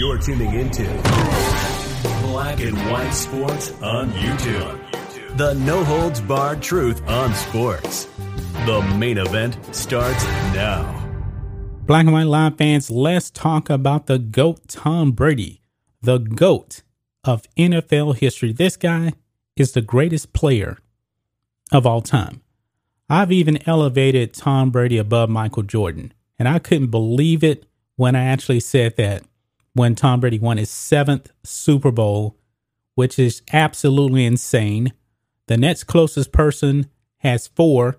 You're tuning into Black and White Sports on YouTube. The no holds barred truth on sports. The main event starts now. Black and White Live fans, let's talk about the GOAT Tom Brady, the GOAT of NFL history. This guy is the greatest player of all time. I've even elevated Tom Brady above Michael Jordan, and I couldn't believe it when I actually said that when Tom Brady won his seventh Super Bowl, which is absolutely insane. The next closest person has four,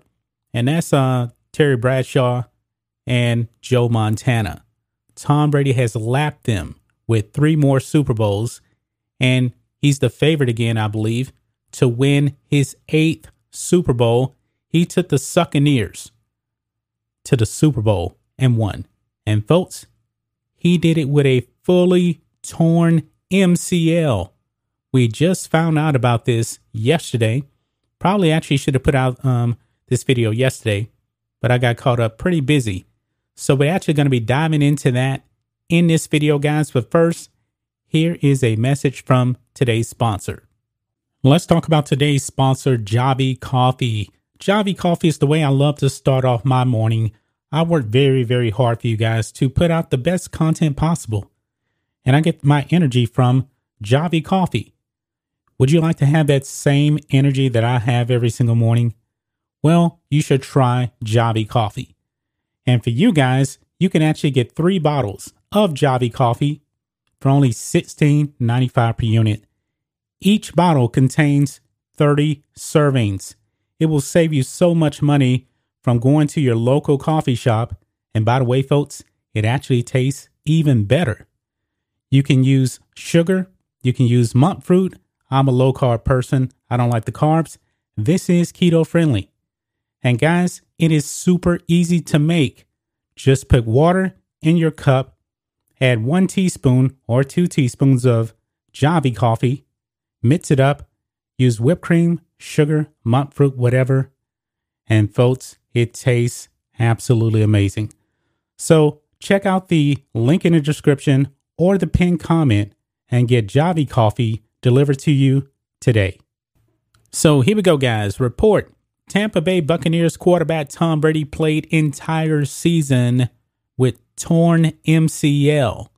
and that's uh, Terry Bradshaw and Joe Montana. Tom Brady has lapped them with three more Super Bowls, and he's the favorite again, I believe, to win his eighth Super Bowl. He took the Buccaneers to the Super Bowl and won. And folks, he did it with a fully torn MCL. We just found out about this yesterday. Probably actually should have put out um, this video yesterday, but I got caught up pretty busy. So we're actually going to be diving into that in this video, guys. But first, here is a message from today's sponsor. Let's talk about today's sponsor, Javy Coffee. Javy Coffee is the way I love to start off my morning. I work very, very hard for you guys to put out the best content possible. And I get my energy from Javy Coffee. Would you like to have that same energy that I have every single morning? Well, you should try Javy Coffee. And for you guys, you can actually get three bottles of Javy Coffee for only $16.95 per unit. Each bottle contains 30 servings. It will save you so much money from going to your local coffee shop. And by the way, folks, it actually tastes even better. You can use sugar, you can use monk fruit. I'm a low carb person, I don't like the carbs. This is keto friendly. And guys, it is super easy to make. Just put water in your cup, add one teaspoon or two teaspoons of Javy coffee, mix it up, use whipped cream, sugar, monk fruit, whatever. And folks, it tastes absolutely amazing. So check out the link in the description or the pinned comment and get Javy coffee delivered to you today. So here we go, guys. Report Tampa Bay Buccaneers quarterback Tom Brady played entire season with torn MCL.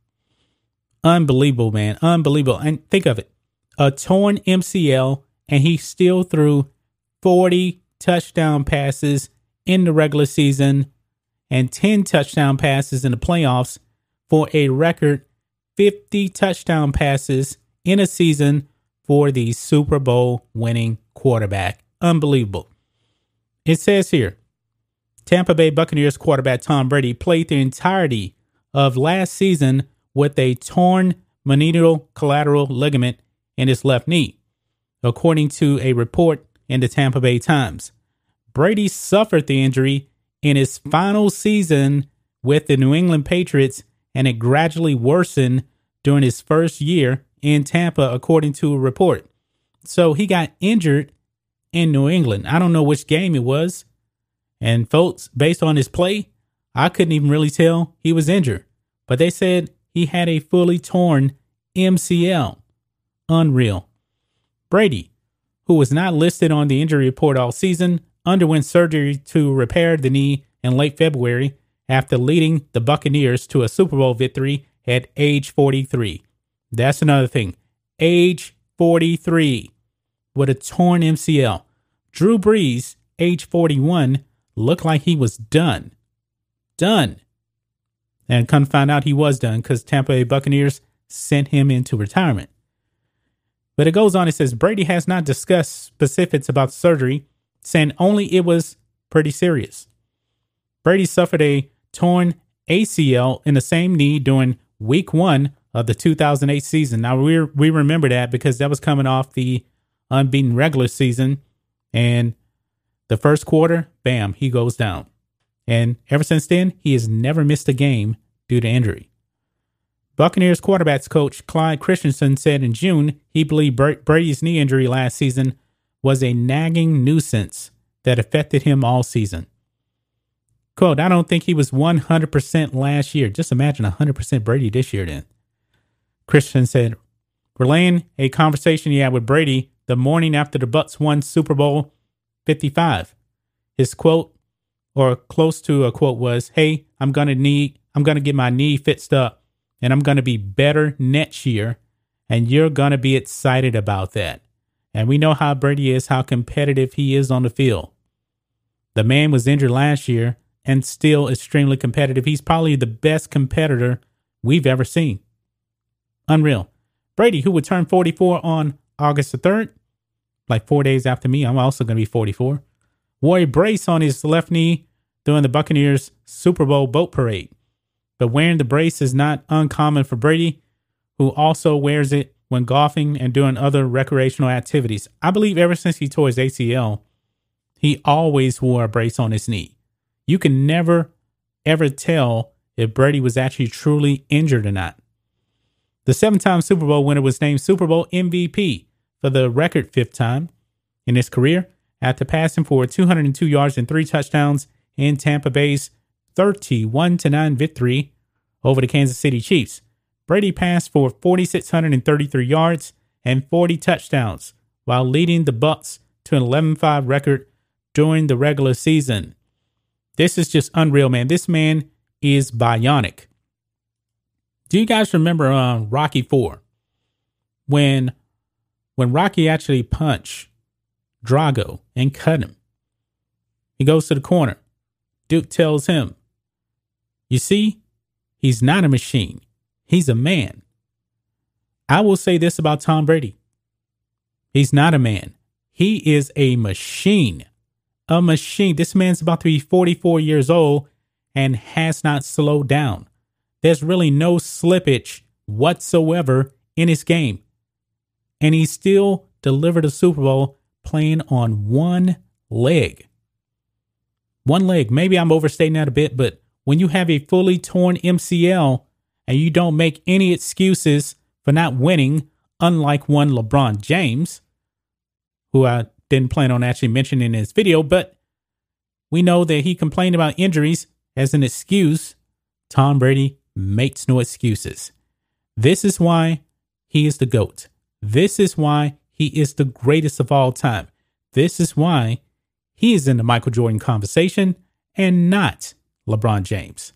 Unbelievable, man. Unbelievable. And think of it a torn MCL, and he still threw 40 touchdown passes in the regular season and 10 touchdown passes in the playoffs for a record 50 touchdown passes in a season for the Super Bowl winning quarterback. Unbelievable. It says here Tampa Bay Buccaneers quarterback Tom Brady played the entirety of last season with a torn collateral ligament in his left knee, according to a report in the Tampa Bay Times. Brady suffered the injury in his final season with the New England Patriots, and it gradually worsened during his first year in Tampa, according to a report. So he got injured in New England. I don't know which game it was. And folks, based on his play, I couldn't even really tell he was injured. But they said he had a fully torn MCL. Unreal. Brady, who was not listed on the injury report all season, underwent surgery to repair the knee in late February after leading the Buccaneers to a Super Bowl victory at age 43. That's another thing. Age 43 with a torn MCL. Drew Brees, age 41, looked like he was done. Done. And come find out he was done because Tampa Bay Buccaneers sent him into retirement. But it goes on, it says Brady has not discussed specifics about surgery saying only it was pretty serious. Brady suffered a torn ACL in the same knee during week one of the 2008 season. Now we we remember that because that was coming off the unbeaten regular season, and the first quarter, bam, he goes down. And ever since then, he has never missed a game due to injury. Buccaneers quarterbacks coach Clyde Christensen said in June he believed Brady's knee injury last season was a nagging nuisance that affected him all season. Quote, I don't think he was 100% last year. Just imagine 100% Brady this year then. Christensen said, relaying a conversation he had with Brady the morning after the Bucs won Super Bowl 55. His quote, or close to a quote, was, Hey, I'm gonna need I'm gonna get my knee fixed up and I'm gonna be better next year, and you're gonna be excited about that. And we know how Brady is, how competitive he is on the field. The man was injured last year and still extremely competitive. He's probably the best competitor we've ever seen. Unreal. Brady, who would turn 44 on August the 3rd, like four days after me, I'm also going to be 44, wore a brace on his left knee during the Buccaneers Super Bowl boat parade. But wearing the brace is not uncommon for Brady, who also wears it when golfing and doing other recreational activities. I believe ever since he tore his ACL, he always wore a brace on his knee. You can never, ever tell if Brady was actually truly injured or not. The seven time Super Bowl winner was named Super Bowl MVP for the record fifth time in his career after passing for 202 yards and three touchdowns in Tampa Bay's 31 9 victory over the Kansas City Chiefs. Brady passed for 4,633 yards and 40 touchdowns while leading the Bucs to an 11-5 record during the regular season. This is just unreal, man. This man is bionic. Do you guys remember uh, Rocky Four when when Rocky actually punched Drago and cut him? He goes to the corner. Duke tells him, "You see, he's not a machine. He's a man." I will say this about Tom Brady. He's not a man. He is a machine a machine. This man's about to be 44 years old and has not slowed down. There's really no slippage whatsoever in his game. And he still delivered a Super Bowl playing on one leg. One leg. Maybe I'm overstating that a bit, but when you have a fully torn MCL and you don't make any excuses for not winning, unlike one LeBron James, who I didn't plan on actually mentioning in his video, but we know that he complained about injuries as an excuse. Tom Brady makes no excuses. This is why he is the GOAT. This is why he is the greatest of all time. This is why he is in the Michael Jordan conversation and not LeBron James.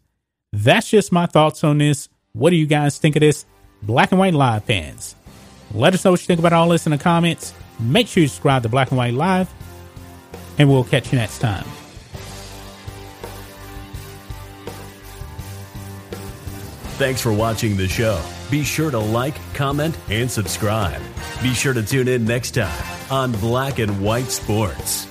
That's just my thoughts on this. What do you guys think of this? Black and White Live fans. Let us know what you think about all this in the comments. Make sure you subscribe to Black and White Live, and we'll catch you next time. Thanks for watching the show. Be sure to like, comment, and subscribe. Be sure to tune in next time on Black and White Sports.